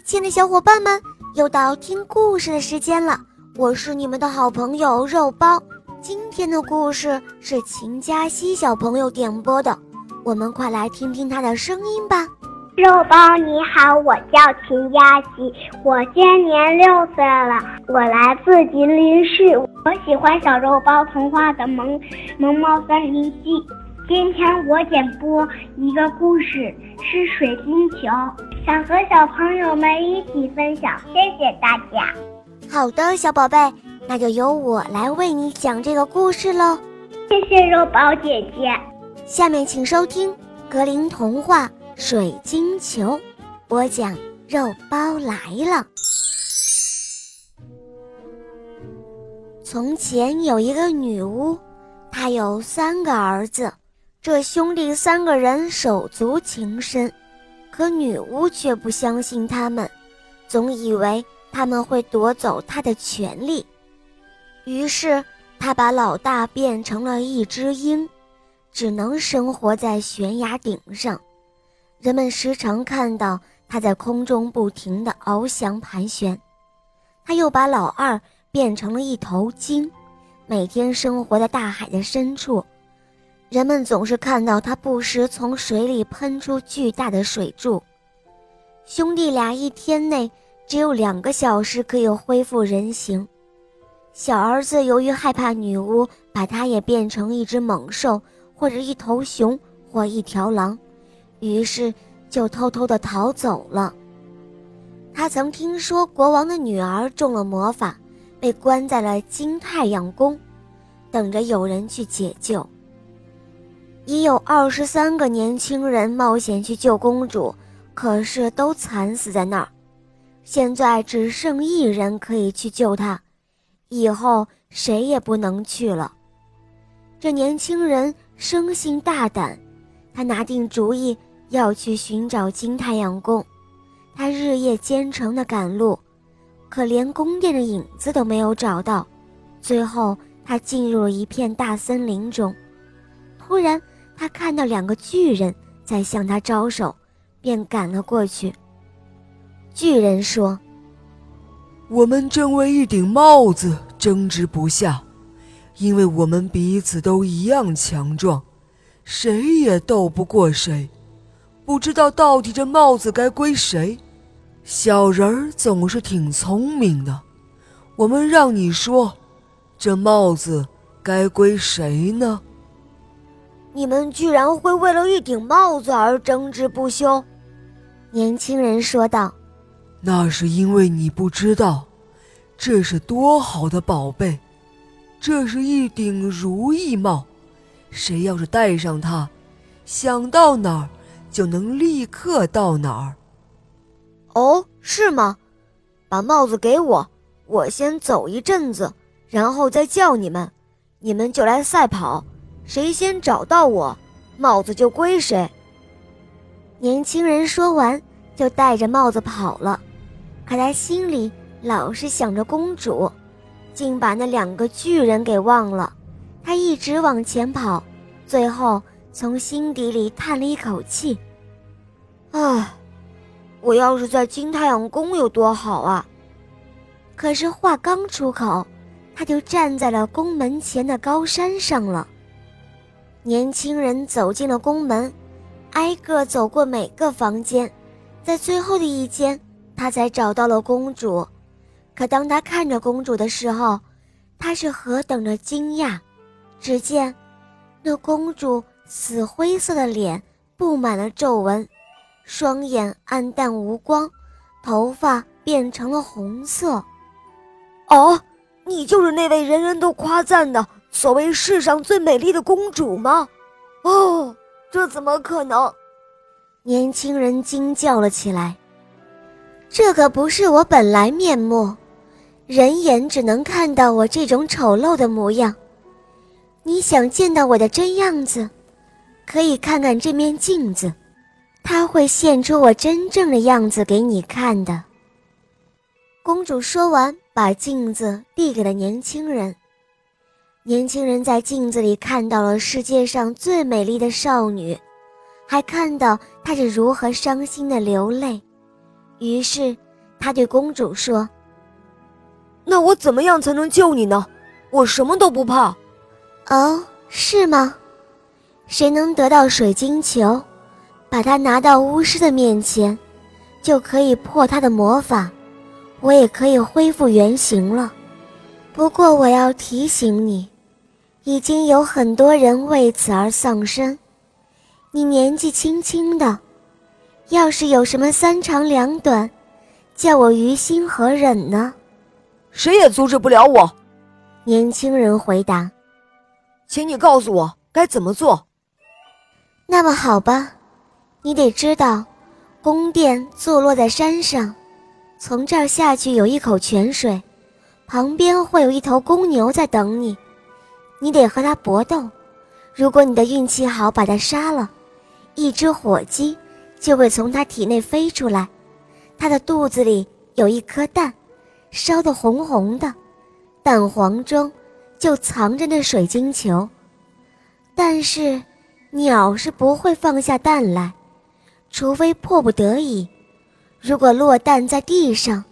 亲爱的小伙伴们，又到听故事的时间了。我是你们的好朋友肉包。今天的故事是秦佳熙小朋友点播的，我们快来听听他的声音吧。肉包你好，我叫秦佳熙，我今年六岁了，我来自吉林市，我喜欢小肉包童话的《萌萌猫森林记》。今天我点播一个故事，是水晶球，想和小朋友们一起分享，谢谢大家。好的，小宝贝，那就由我来为你讲这个故事喽。谢谢肉包姐姐。下面请收听格林童话《水晶球》，播讲肉包来了。从前有一个女巫，她有三个儿子。这兄弟三个人手足情深，可女巫却不相信他们，总以为他们会夺走她的权利。于是，她把老大变成了一只鹰，只能生活在悬崖顶上。人们时常看到它在空中不停地翱翔盘旋。他又把老二变成了一头鲸，每天生活在大海的深处。人们总是看到他不时从水里喷出巨大的水柱。兄弟俩一天内只有两个小时可以恢复人形。小儿子由于害怕女巫把他也变成一只猛兽，或者一头熊或一条狼，于是就偷偷地逃走了。他曾听说国王的女儿中了魔法，被关在了金太阳宫，等着有人去解救。已有二十三个年轻人冒险去救公主，可是都惨死在那儿。现在只剩一人可以去救她，以后谁也不能去了。这年轻人生性大胆，他拿定主意要去寻找金太阳宫。他日夜兼程的赶路，可连宫殿的影子都没有找到。最后，他进入了一片大森林中，突然。他看到两个巨人在向他招手，便赶了过去。巨人说：“我们正为一顶帽子争执不下，因为我们彼此都一样强壮，谁也斗不过谁。不知道到底这帽子该归谁？小人儿总是挺聪明的。我们让你说，这帽子该归谁呢？”你们居然会为了一顶帽子而争执不休，年轻人说道：“那是因为你不知道，这是多好的宝贝，这是一顶如意帽，谁要是戴上它，想到哪儿就能立刻到哪儿。”哦，是吗？把帽子给我，我先走一阵子，然后再叫你们，你们就来赛跑。谁先找到我，帽子就归谁。年轻人说完，就戴着帽子跑了。可他心里老是想着公主，竟把那两个巨人给忘了。他一直往前跑，最后从心底里叹了一口气：“啊，我要是在金太阳宫有多好啊！”可是话刚出口，他就站在了宫门前的高山上了。年轻人走进了宫门，挨个走过每个房间，在最后的一间，他才找到了公主。可当他看着公主的时候，他是何等的惊讶！只见那公主死灰色的脸布满了皱纹，双眼暗淡无光，头发变成了红色。哦，你就是那位人人都夸赞的。所谓世上最美丽的公主吗？哦，这怎么可能？年轻人惊叫了起来。这可不是我本来面目，人眼只能看到我这种丑陋的模样。你想见到我的真样子，可以看看这面镜子，它会现出我真正的样子给你看的。公主说完，把镜子递给了年轻人。年轻人在镜子里看到了世界上最美丽的少女，还看到她是如何伤心的流泪。于是，他对公主说：“那我怎么样才能救你呢？我什么都不怕。”哦，是吗？谁能得到水晶球，把它拿到巫师的面前，就可以破他的魔法，我也可以恢复原形了。不过我要提醒你，已经有很多人为此而丧生。你年纪轻轻的，要是有什么三长两短，叫我于心何忍呢？谁也阻止不了我。年轻人回答：“请你告诉我该怎么做。”那么好吧，你得知道，宫殿坐落在山上，从这儿下去有一口泉水。旁边会有一头公牛在等你，你得和它搏斗。如果你的运气好，把它杀了，一只火鸡就会从它体内飞出来，它的肚子里有一颗蛋，烧得红红的，蛋黄中就藏着那水晶球。但是，鸟是不会放下蛋来，除非迫不得已。如果落蛋在地上。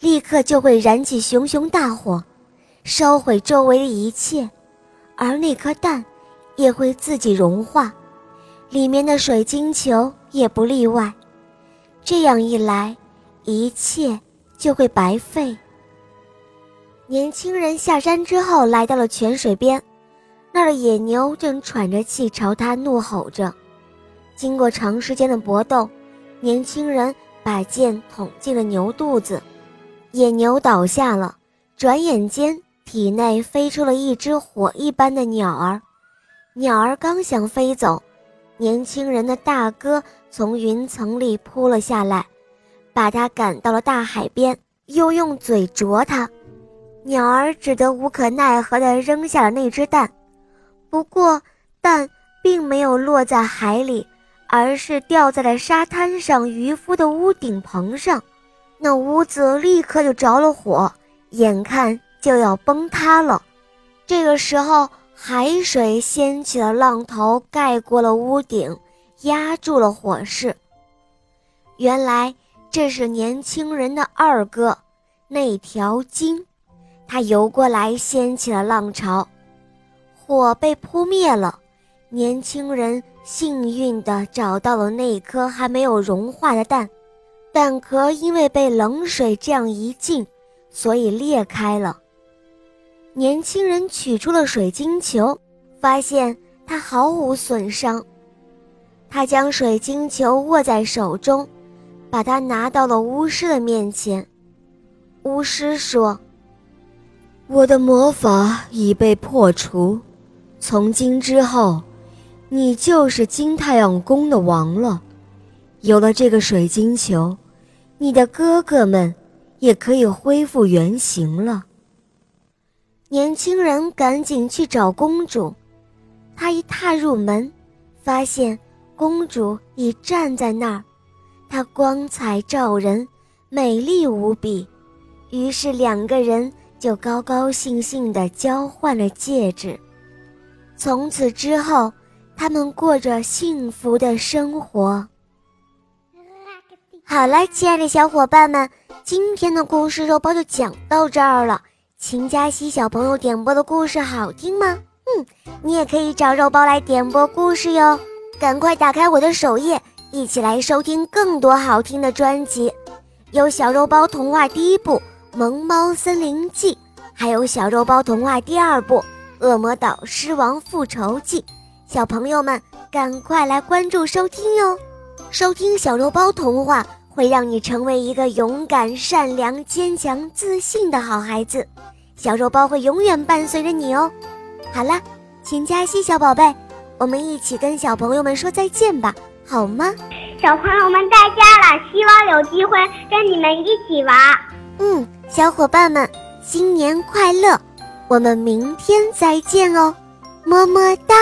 立刻就会燃起熊熊大火，烧毁周围的一切，而那颗蛋也会自己融化，里面的水晶球也不例外。这样一来，一切就会白费。年轻人下山之后，来到了泉水边，那儿的野牛正喘着气朝他怒吼着。经过长时间的搏斗，年轻人把剑捅进了牛肚子。野牛倒下了，转眼间体内飞出了一只火一般的鸟儿。鸟儿刚想飞走，年轻人的大哥从云层里扑了下来，把他赶到了大海边，又用嘴啄他。鸟儿只得无可奈何地扔下了那只蛋。不过，蛋并没有落在海里，而是掉在了沙滩上渔夫的屋顶棚上。那屋子立刻就着了火，眼看就要崩塌了。这个时候，海水掀起了浪头，盖过了屋顶，压住了火势。原来这是年轻人的二哥，那条鲸，他游过来，掀起了浪潮，火被扑灭了。年轻人幸运地找到了那颗还没有融化的蛋。蛋壳因为被冷水这样一浸，所以裂开了。年轻人取出了水晶球，发现它毫无损伤。他将水晶球握在手中，把它拿到了巫师的面前。巫师说：“我的魔法已被破除，从今之后，你就是金太阳宫的王了。有了这个水晶球。”你的哥哥们也可以恢复原形了。年轻人赶紧去找公主，他一踏入门，发现公主已站在那儿，她光彩照人，美丽无比。于是两个人就高高兴兴地交换了戒指。从此之后，他们过着幸福的生活。好了，亲爱的小伙伴们，今天的故事肉包就讲到这儿了。秦佳熙小朋友点播的故事好听吗？嗯，你也可以找肉包来点播故事哟。赶快打开我的首页，一起来收听更多好听的专辑。有小肉包童话第一部《萌猫森林记》，还有小肉包童话第二部《恶魔岛狮王复仇记》。小朋友们，赶快来关注收听哟！收听小肉包童话。会让你成为一个勇敢、善良、坚强、自信的好孩子，小肉包会永远伴随着你哦。好了，请嘉熙小宝贝，我们一起跟小朋友们说再见吧，好吗？小朋友们在家了，希望有机会跟你们一起玩。嗯，小伙伴们，新年快乐！我们明天再见哦，么么哒。